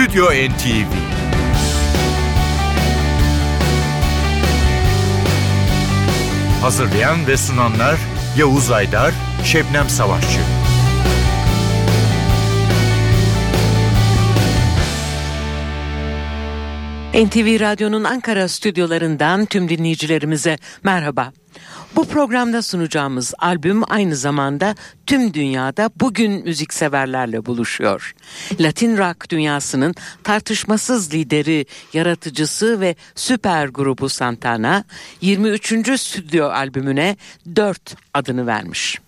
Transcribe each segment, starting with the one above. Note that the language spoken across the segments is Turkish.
Stüdyo NTV Hazırlayan ve sunanlar Yavuz Aydar, Şebnem Savaşçı. NTV Radyo'nun Ankara stüdyolarından tüm dinleyicilerimize merhaba. Bu programda sunacağımız albüm aynı zamanda tüm dünyada bugün müzikseverlerle buluşuyor. Latin rock dünyasının tartışmasız lideri, yaratıcısı ve süper grubu Santana 23. stüdyo albümüne 4 adını vermiş.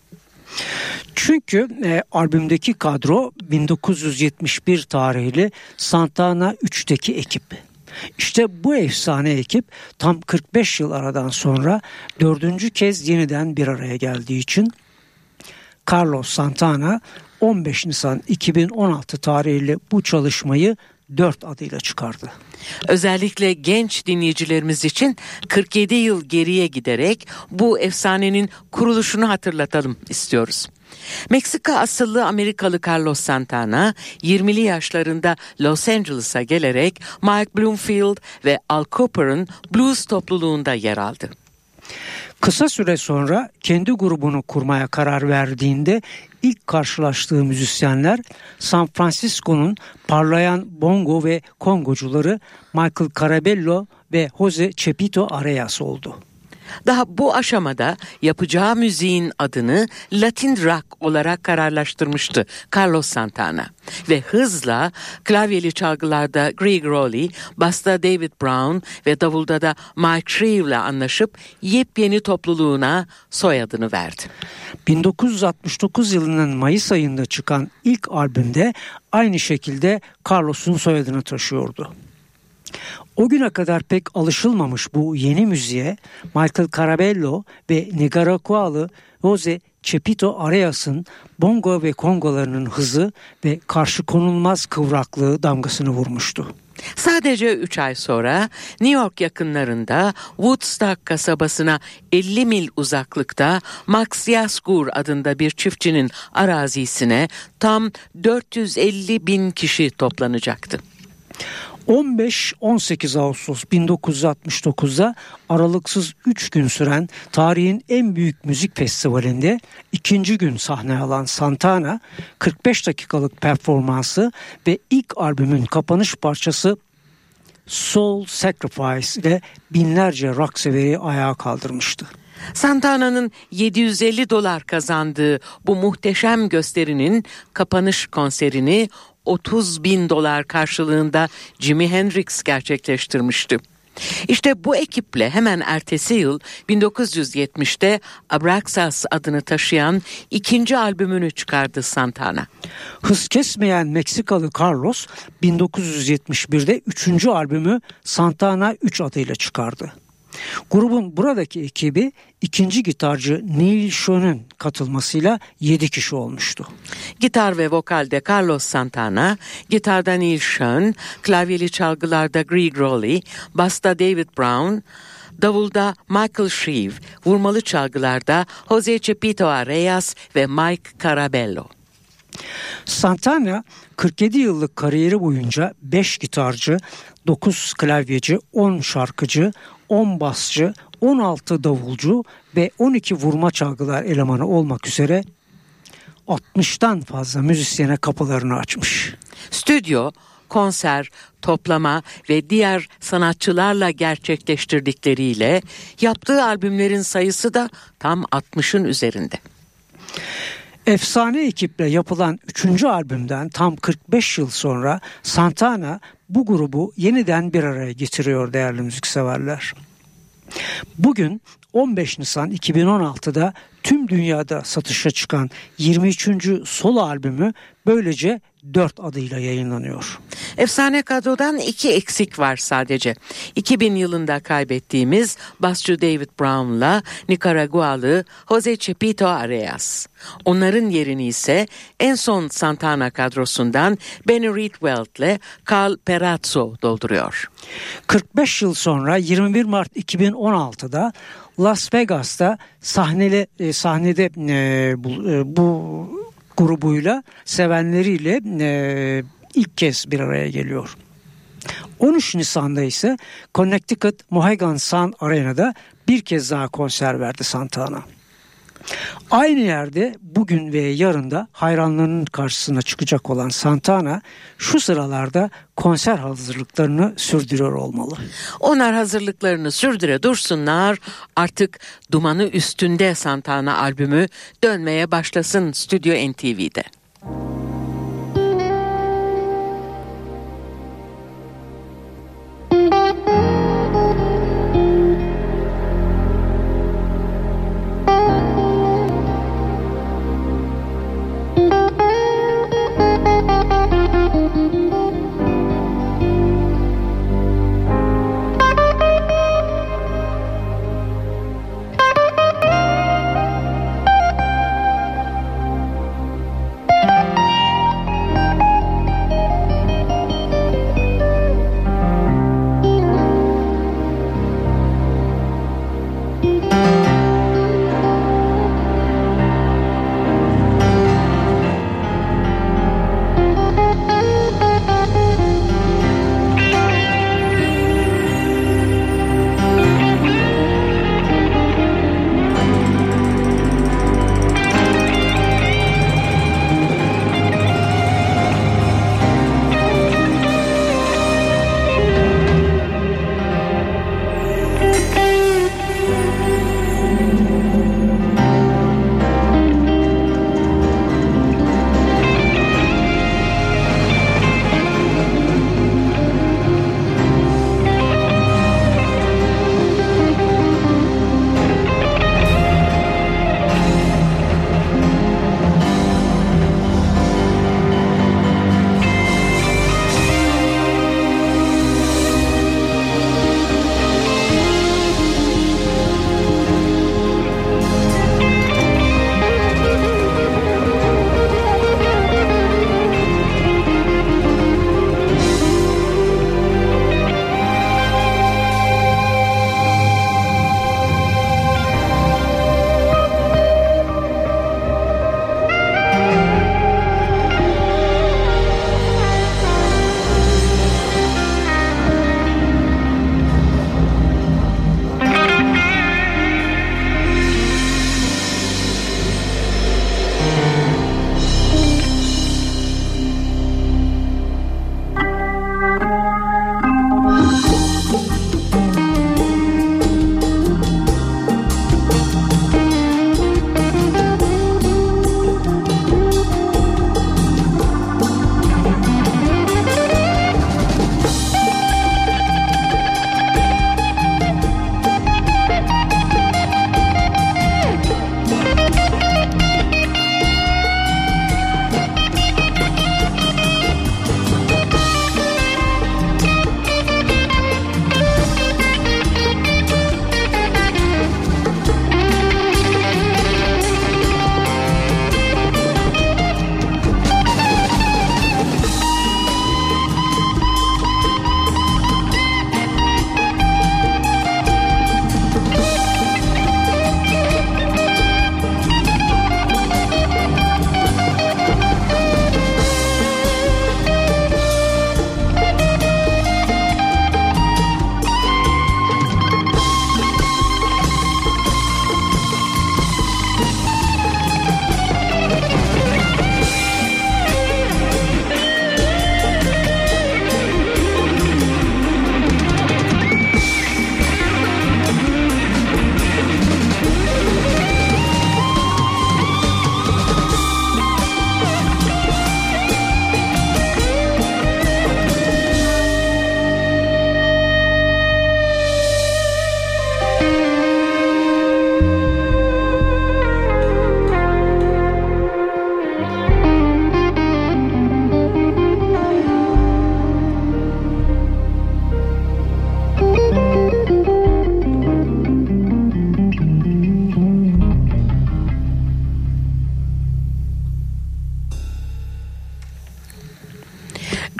Çünkü e, albümdeki kadro 1971 tarihli Santana 3'teki ekip. İşte bu efsane ekip tam 45 yıl aradan sonra dördüncü kez yeniden bir araya geldiği için Carlos Santana 15 Nisan 2016 tarihli bu çalışmayı 4 adıyla çıkardı. Özellikle genç dinleyicilerimiz için 47 yıl geriye giderek bu efsanenin kuruluşunu hatırlatalım istiyoruz. Meksika asıllı Amerikalı Carlos Santana 20'li yaşlarında Los Angeles'a gelerek Mike Bloomfield ve Al Cooper'ın blues topluluğunda yer aldı. Kısa süre sonra kendi grubunu kurmaya karar verdiğinde ilk karşılaştığı müzisyenler San Francisco'nun parlayan bongo ve kongocuları Michael Carabello ve Jose Chepito Arias oldu. Daha bu aşamada yapacağı müziğin adını Latin rock olarak kararlaştırmıştı Carlos Santana ve hızla klavyeli çalgılarda Greg Rowley, basta David Brown ve davulda da Mike Shreve ile anlaşıp yepyeni topluluğuna soyadını verdi. 1969 yılının Mayıs ayında çıkan ilk albümde aynı şekilde Carlos'un soyadını taşıyordu. O güne kadar pek alışılmamış bu yeni müziğe Michael Carabello ve Nicaragualı Jose Chepito Arias'ın bongo ve kongolarının hızı ve karşı konulmaz kıvraklığı damgasını vurmuştu. Sadece 3 ay sonra New York yakınlarında Woodstock kasabasına 50 mil uzaklıkta Max Yasgur adında bir çiftçinin arazisine tam 450 bin kişi toplanacaktı. 15-18 Ağustos 1969'da aralıksız 3 gün süren tarihin en büyük müzik festivalinde ikinci gün sahne alan Santana 45 dakikalık performansı ve ilk albümün kapanış parçası Soul Sacrifice ile binlerce rock severi ayağa kaldırmıştı. Santana'nın 750 dolar kazandığı bu muhteşem gösterinin kapanış konserini 30 bin dolar karşılığında Jimi Hendrix gerçekleştirmişti. İşte bu ekiple hemen ertesi yıl 1970'te Abraxas adını taşıyan ikinci albümünü çıkardı Santana. Hız kesmeyen Meksikalı Carlos 1971'de üçüncü albümü Santana 3 adıyla çıkardı. Grubun buradaki ekibi ikinci gitarcı Neil Schoen'ün katılmasıyla 7 kişi olmuştu. Gitar ve vokalde Carlos Santana, gitarda Neil Schoen, klavyeli çalgılarda Greg Rowley, basta David Brown, davulda Michael Shreve, vurmalı çalgılarda Jose Chepito Arias ve Mike Carabello. Santana 47 yıllık kariyeri boyunca 5 gitarcı, 9 klavyeci, 10 şarkıcı, 10 basçı, 16 davulcu ve 12 vurma çalgılar elemanı olmak üzere 60'tan fazla müzisyene kapılarını açmış. Stüdyo, konser, toplama ve diğer sanatçılarla gerçekleştirdikleriyle yaptığı albümlerin sayısı da tam 60'ın üzerinde. Efsane ekiple yapılan 3. albümden tam 45 yıl sonra Santana bu grubu yeniden bir araya getiriyor değerli müzikseverler. Bugün 15 Nisan 2016'da tüm dünyada satışa çıkan 23. solo albümü böylece 4 adıyla yayınlanıyor. Efsane kadrodan iki eksik var sadece. 2000 yılında kaybettiğimiz basçı David Brown'la Nikaragualı Jose Chepito Arias. Onların yerini ise en son Santana kadrosundan Benny Rietveld ile Carl Perazzo dolduruyor. 45 yıl sonra 21 Mart 2016'da Las Vegas'ta sahnele, e, sahnede e, bu, e, bu grubuyla sevenleriyle e, ilk kez bir araya geliyor. 13 Nisan'da ise Connecticut Mohegan Sun Arena'da bir kez daha konser verdi Santana. Aynı yerde bugün ve yarın da hayranlarının karşısına çıkacak olan Santana şu sıralarda konser hazırlıklarını sürdürüyor olmalı. Onlar hazırlıklarını sürdüre dursunlar. Artık Dumanı Üstünde Santana albümü dönmeye başlasın Stüdyo NTV'de.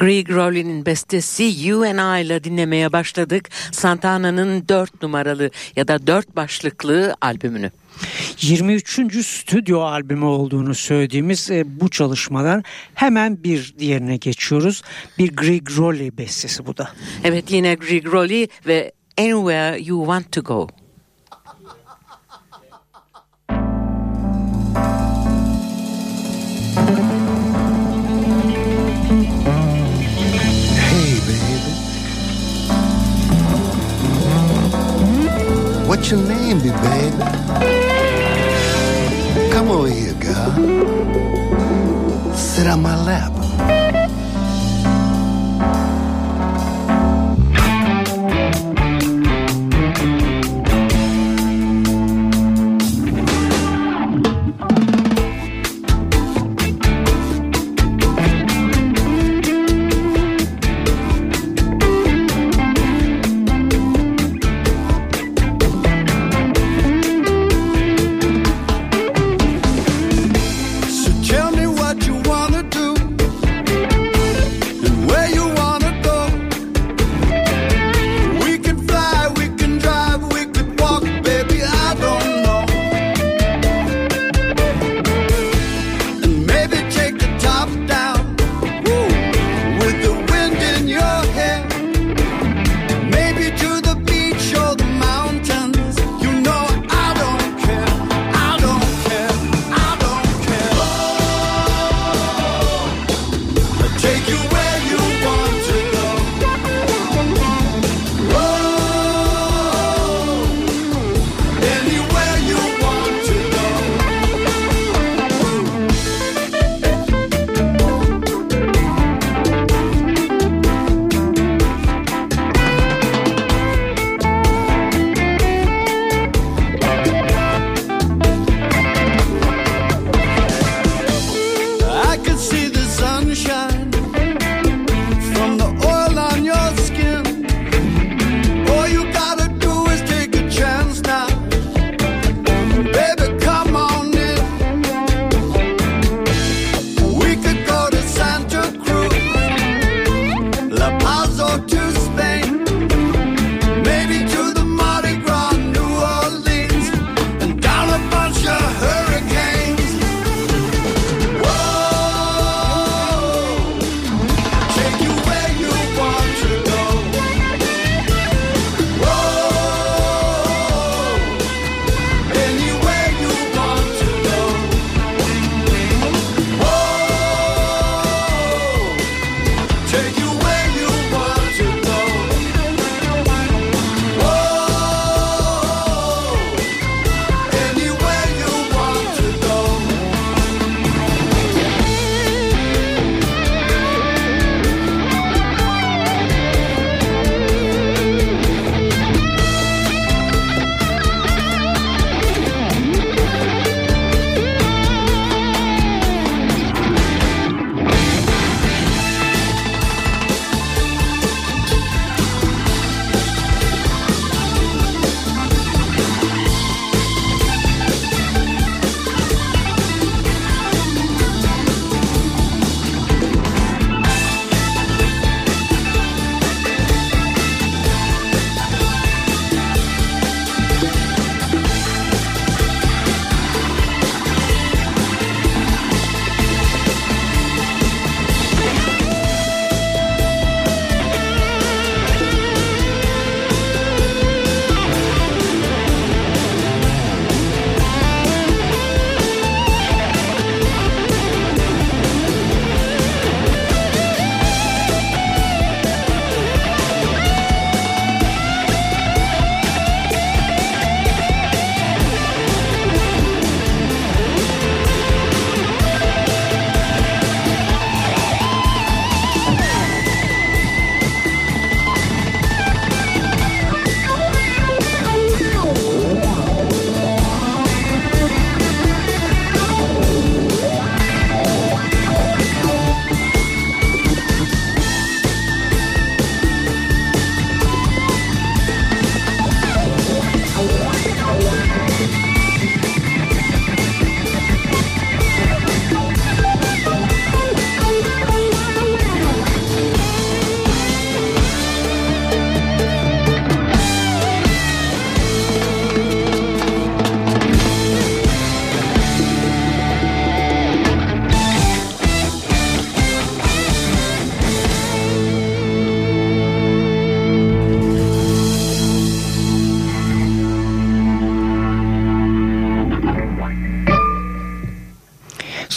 Greg Rowley'nin bestesi You and I ile dinlemeye başladık. Santana'nın dört numaralı ya da dört başlıklı albümünü. 23. stüdyo albümü olduğunu söylediğimiz e, bu çalışmadan hemen bir diğerine geçiyoruz. Bir Greg Rowley bestesi bu da. Evet yine Greg Rowley ve Anywhere You Want To Go. What's your name, be baby? Come over here, girl. Sit on my lap.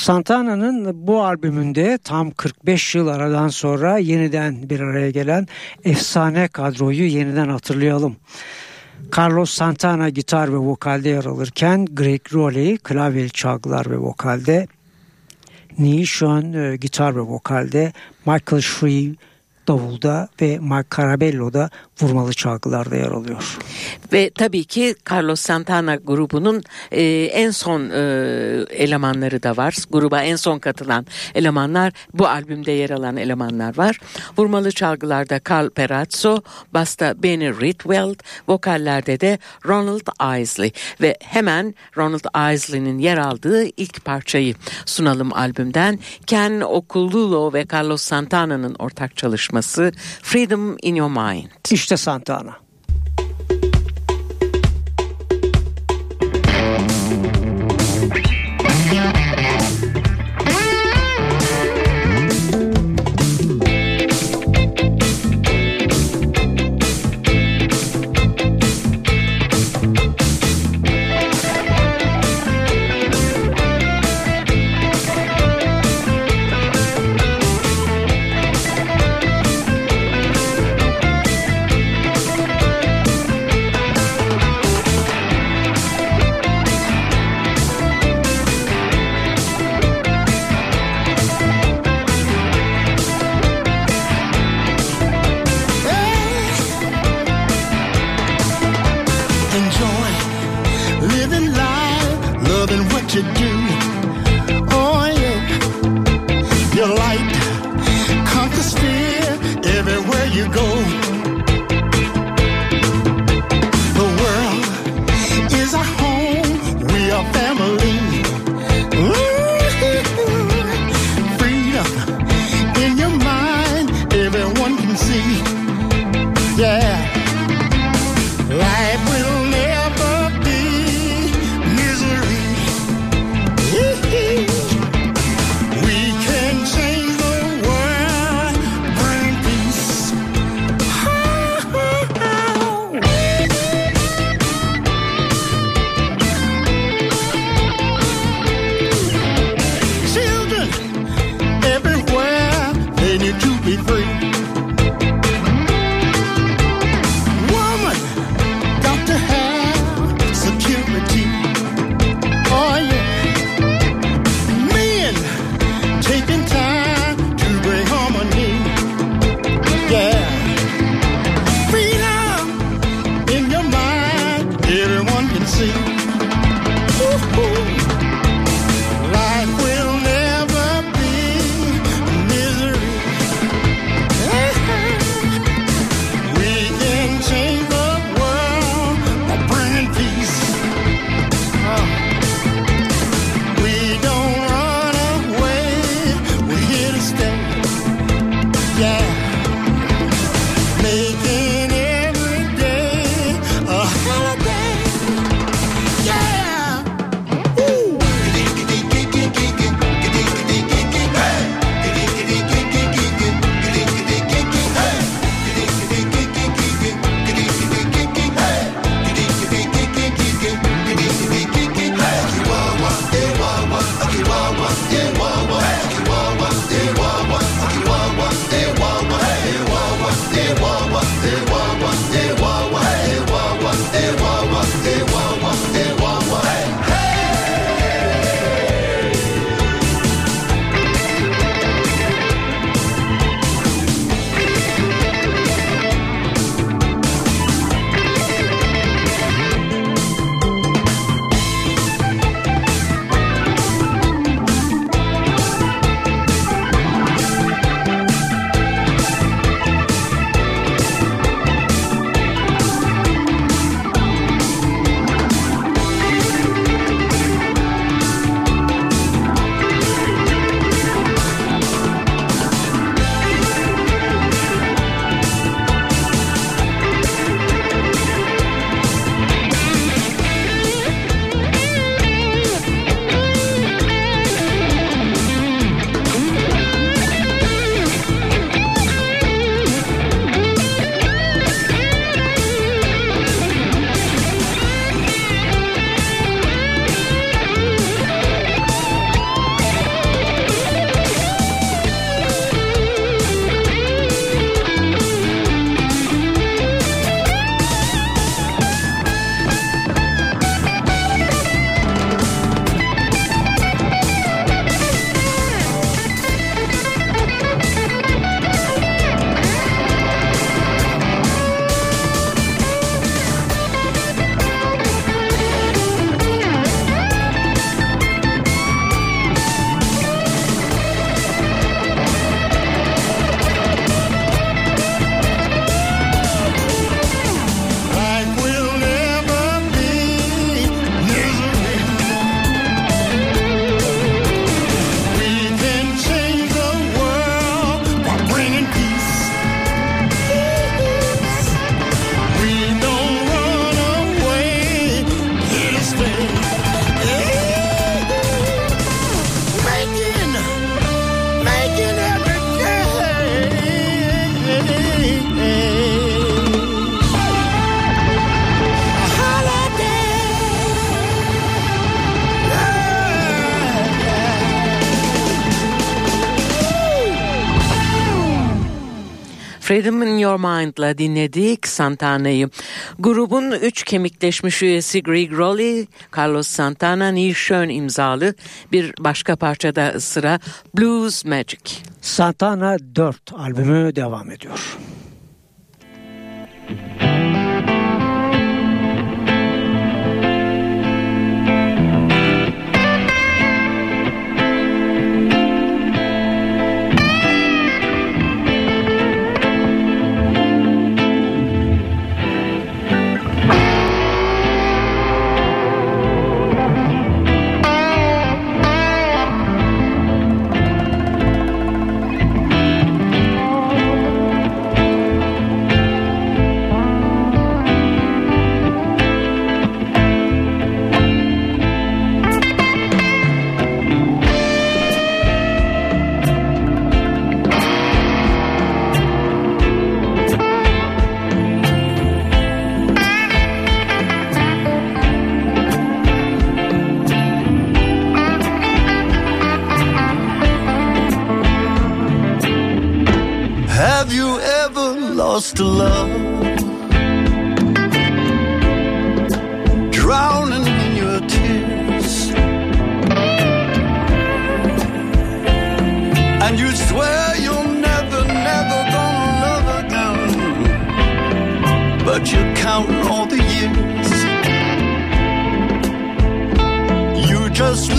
Santana'nın bu albümünde tam 45 yıl aradan sonra yeniden bir araya gelen efsane kadroyu yeniden hatırlayalım. Carlos Santana gitar ve vokalde yer alırken Greg Rowley klavye çalgılar ve vokalde Neil Schon e, gitar ve vokalde Michael Shreve davulda ve Mark Carabello da vurmalı çalgılarda yer alıyor. Ve tabii ki Carlos Santana grubunun e, en son e, elemanları da var. Gruba en son katılan elemanlar bu albümde yer alan elemanlar var. Vurmalı çalgılarda Carl Perazzo, basta Benny Ritweld, vokallerde de Ronald Isley ve hemen Ronald Isley'nin yer aldığı ilk parçayı sunalım albümden. Ken Okululo ve Carlos Santana'nın ortak çalışması Freedom in Your Mind. İşte Santana. you do. Freedom in Your Mind'la dinledik Santana'yı. Grubun üç kemikleşmiş üyesi Greg Rowley, Carlos Santana, Neil Schoen imzalı bir başka parçada sıra Blues Magic. Santana 4 albümü devam ediyor. Have lost a love? Drowning in your tears. And you swear you'll never, never gonna love again. But you're counting all the years. You just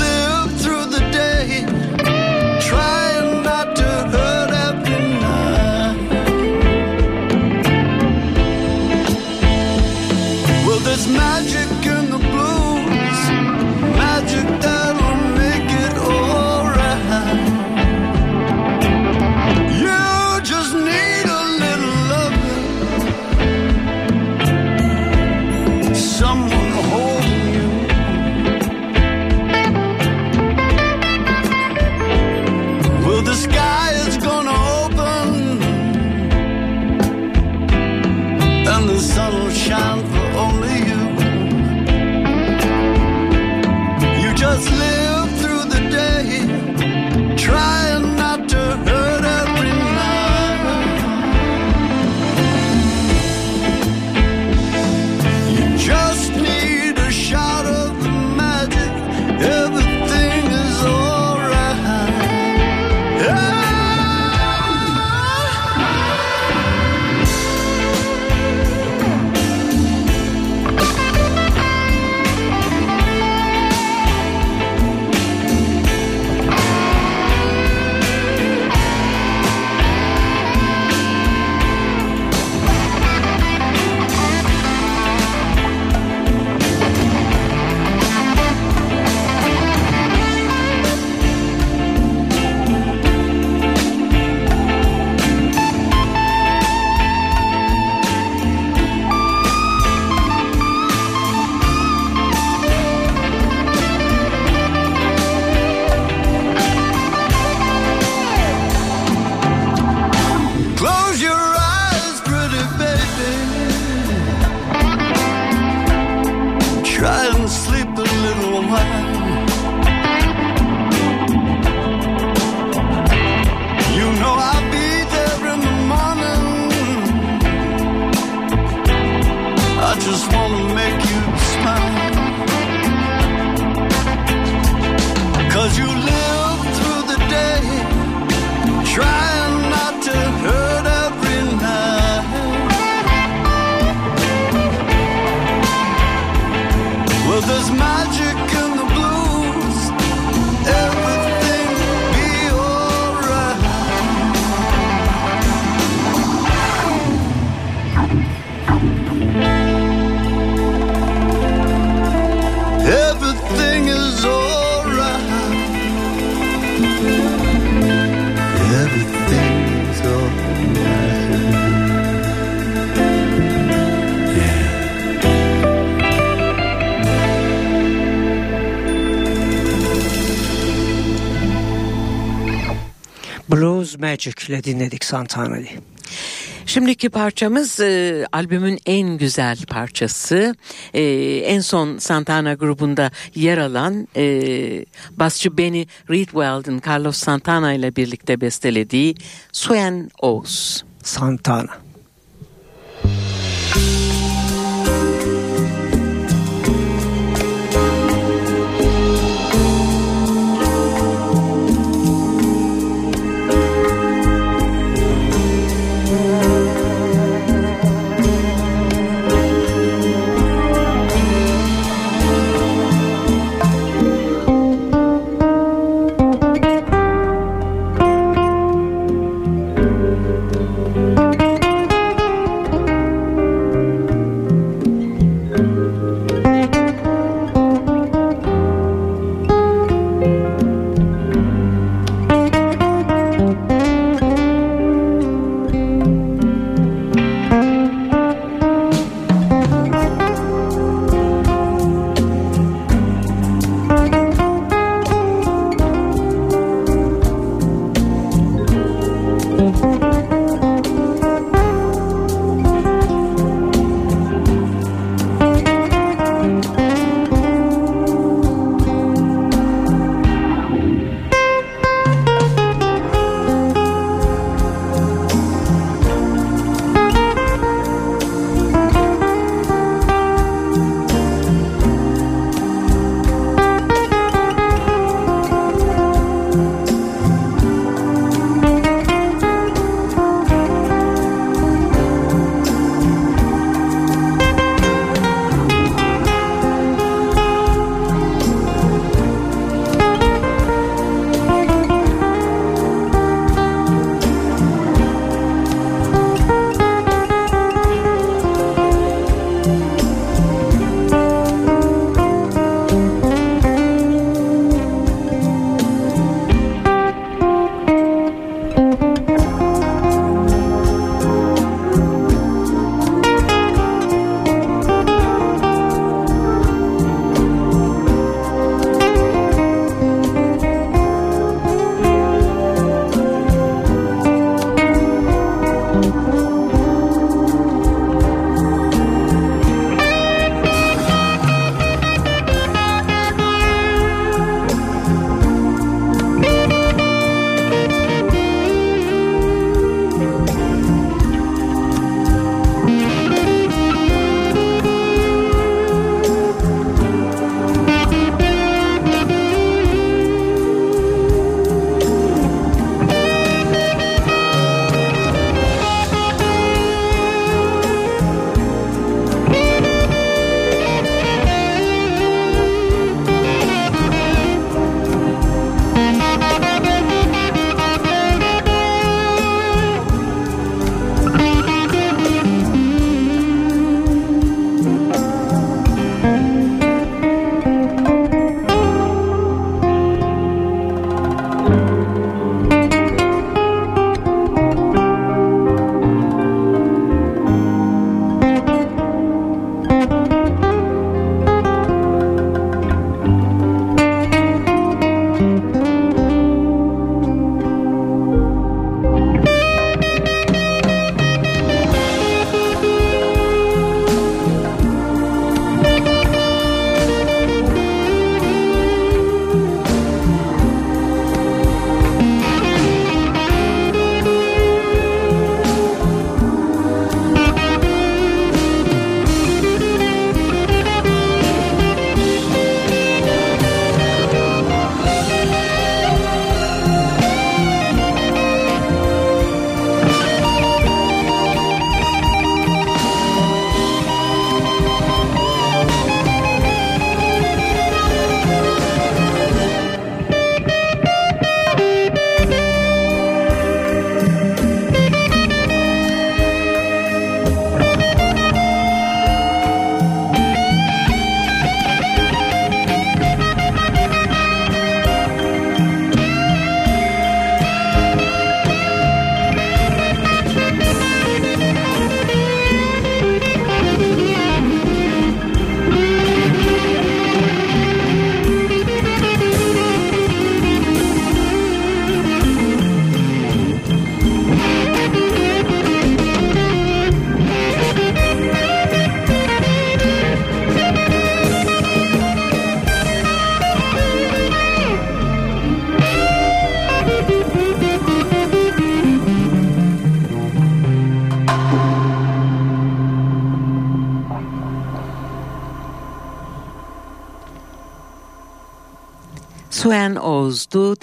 Blues Magic ile dinledik Santana'yı. Şimdiki parçamız e, albümün en güzel parçası. E, en son Santana grubunda yer alan e, basçı Benny Reedweld'ın Carlos Santana ile birlikte bestelediği Suen Oz. Santana.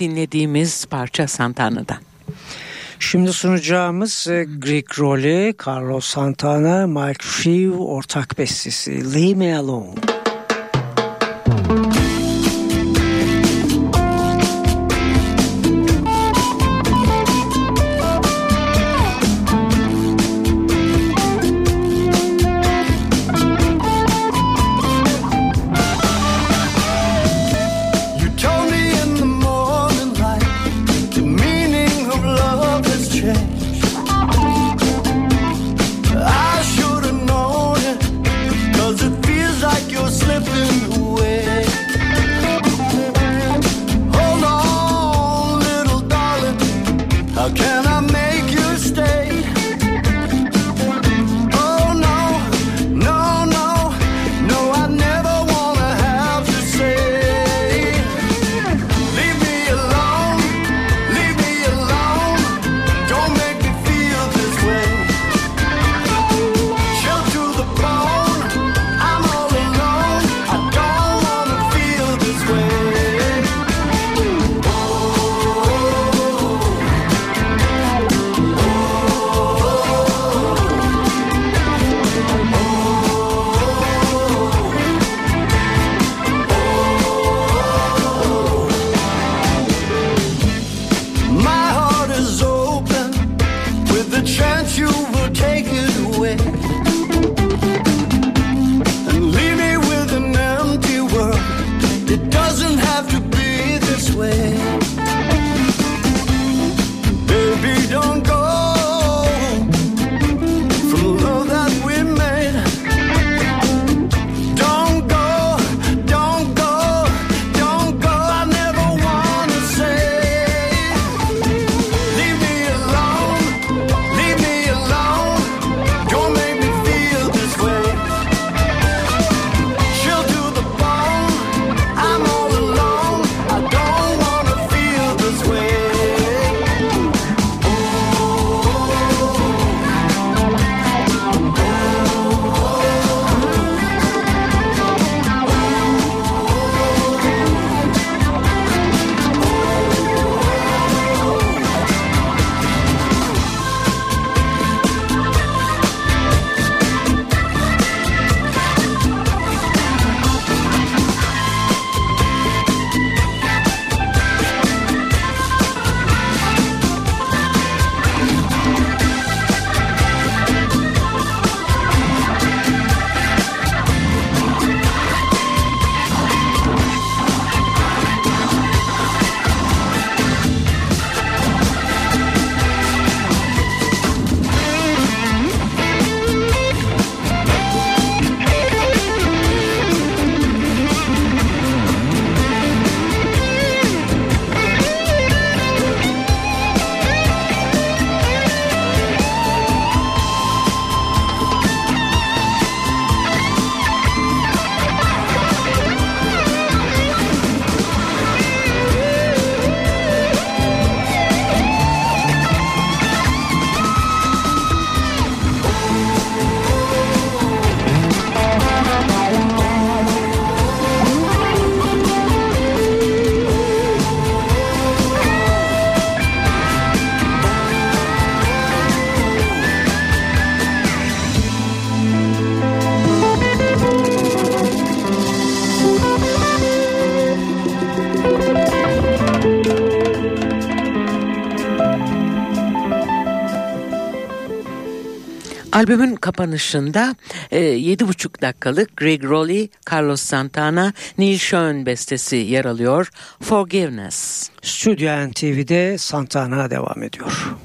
dinlediğimiz parça Santana'dan. Şimdi sunacağımız e, Greek Rolly, Carlos Santana, Mike Shreve ortak bestesi Leave Me Alone. Albümün kapanışında e, 7,5 dakikalık Greg Rowley, Carlos Santana, Neil Schoen bestesi yer alıyor. Forgiveness. Stüdyo NTV'de Santana devam ediyor.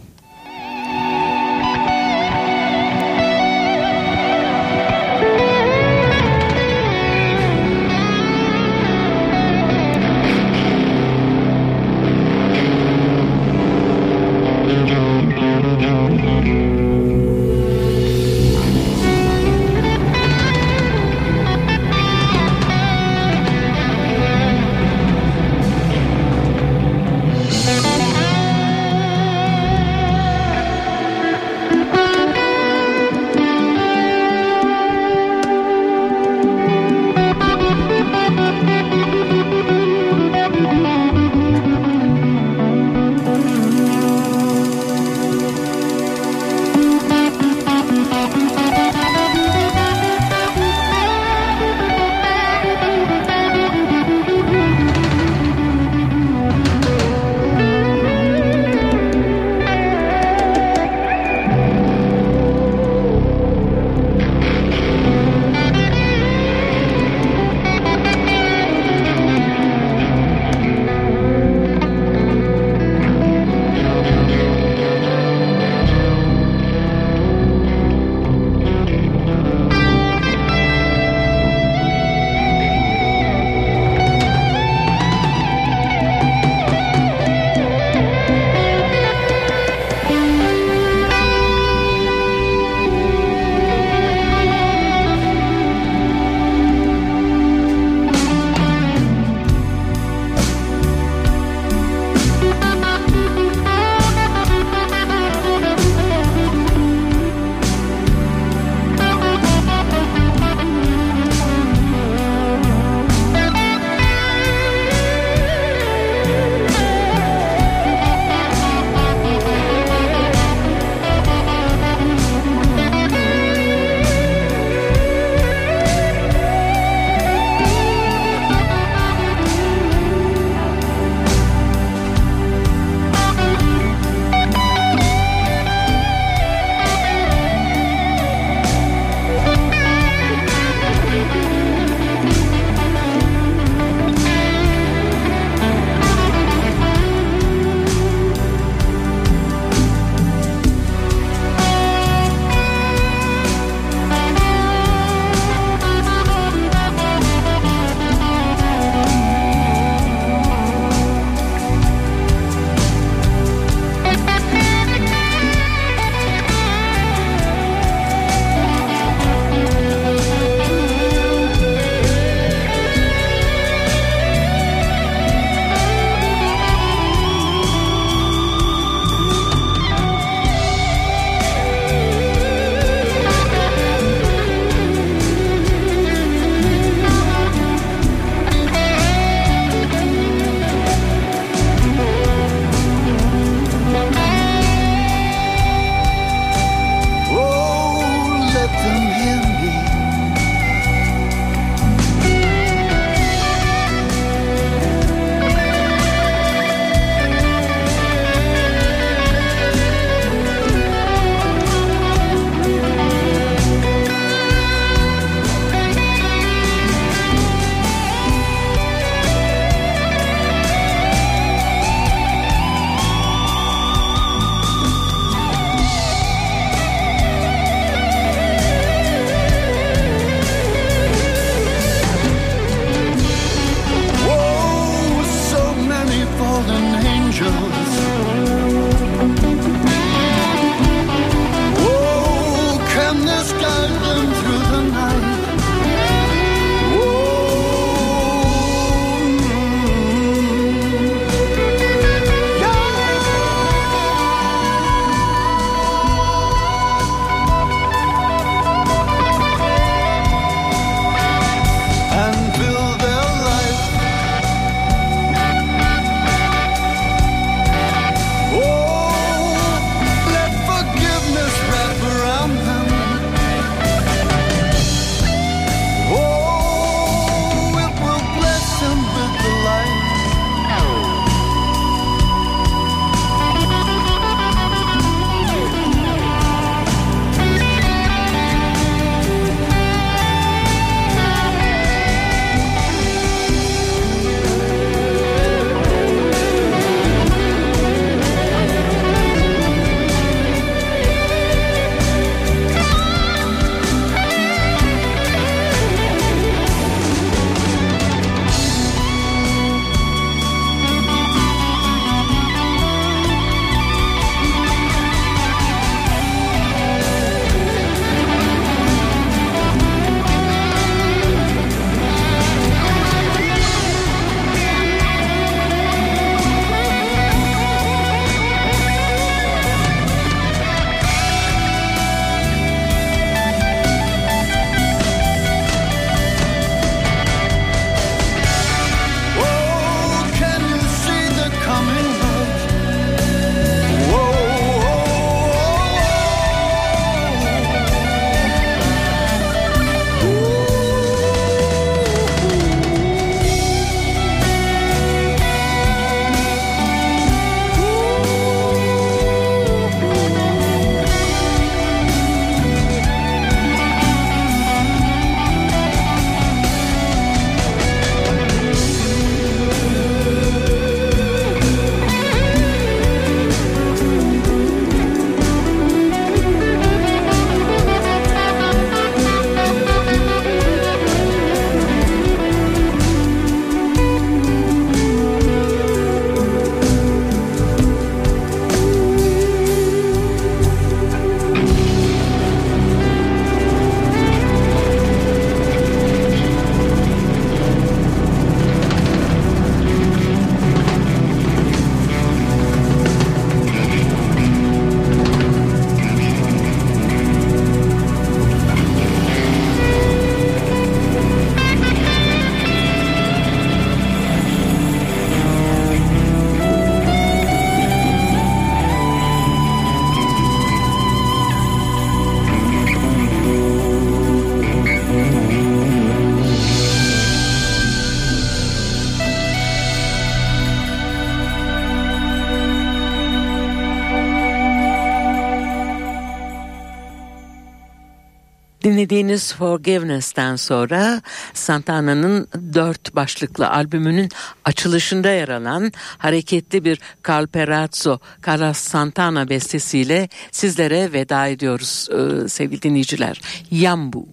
Dinlediğiniz Forgiveness'ten sonra Santana'nın dört başlıklı albümünün açılışında yer alan hareketli bir Carl Perazzo Carlos Santana bestesiyle sizlere veda ediyoruz e, sevgili dinleyiciler. Yambu.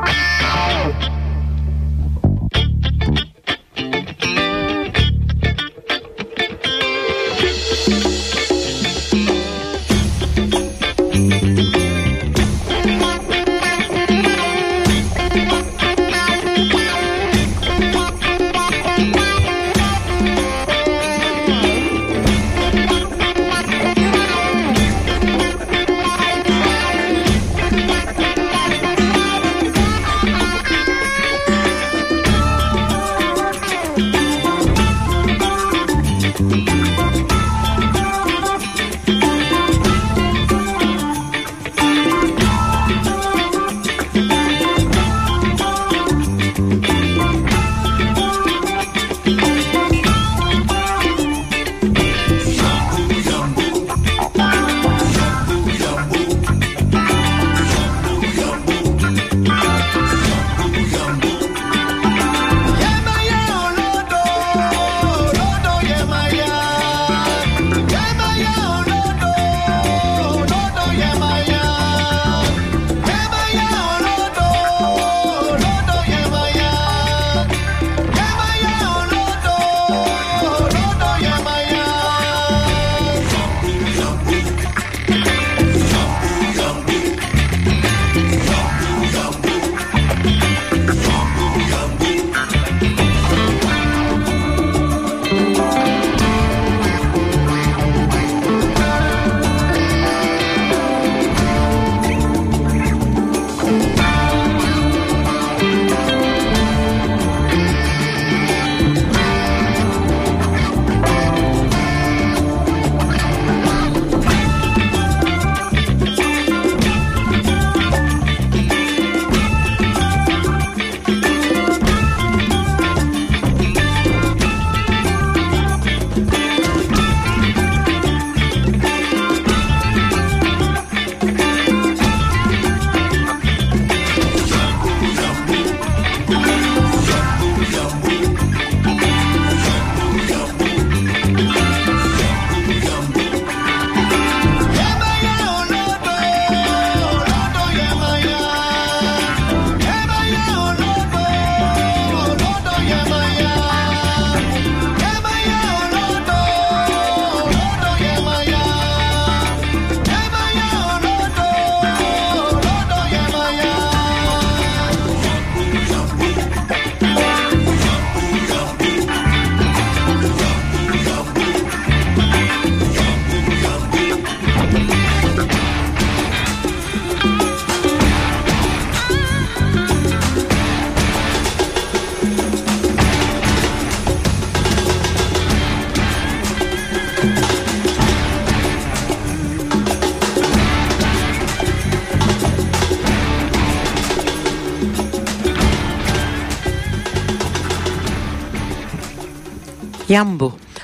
Yambu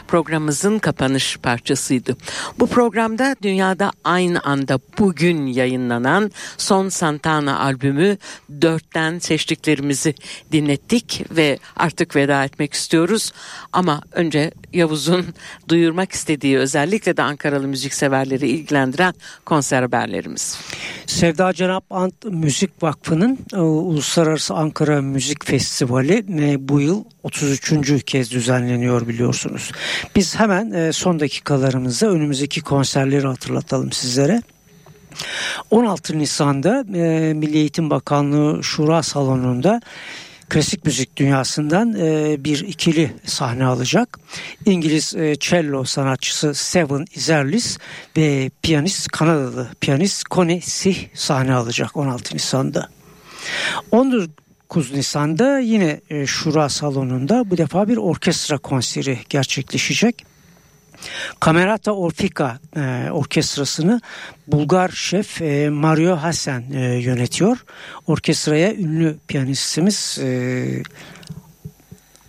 programımızın kapanış parçasıydı. Bu programda dünyada aynı anda bugün yayınlanan Son Santana albümü dörtten seçtiklerimizi dinlettik ve artık veda etmek istiyoruz. Ama önce Yavuz'un duyurmak istediği özellikle de Ankaralı müzikseverleri ilgilendiren konser haberlerimiz. Sevda Cenap Ant Müzik Vakfı'nın e, Uluslararası Ankara Müzik Festivali e, bu yıl 33. kez düzenleniyor biliyorsunuz. Biz hemen e, son dakikalarımızda önümüzdeki konserleri hatırlatalım sizlere. 16 Nisan'da e, Milli Eğitim Bakanlığı Şura Salonu'nda klasik müzik dünyasından e, bir ikili sahne alacak. İngiliz e, cello sanatçısı Seven Izerlis ve piyanist Kanadalı piyanist Connie Sih sahne alacak 16 Nisan'da. 19 Nisan'da yine e, Şura Salonu'nda bu defa bir orkestra konseri gerçekleşecek. Kamerata Orfika e, orkestrasını Bulgar şef e, Mario Hasan e, yönetiyor. Orkestraya ünlü piyanistimiz e,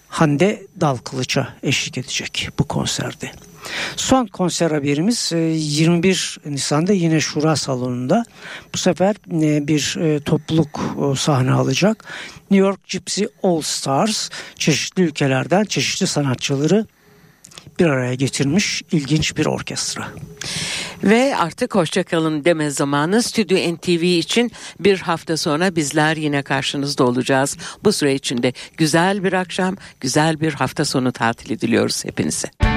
Hande Dalkılıç'a eşlik edecek bu konserde. Son konser haberimiz 21 e, Nisan'da yine Şura Salonu'nda. Bu sefer e, bir e, topluluk sahne alacak. New York Gypsy All Stars çeşitli ülkelerden çeşitli sanatçıları bir araya getirmiş ilginç bir orkestra. Ve artık hoşçakalın deme zamanı Stüdyo NTV için bir hafta sonra bizler yine karşınızda olacağız. Bu süre içinde güzel bir akşam, güzel bir hafta sonu tatili diliyoruz hepinize.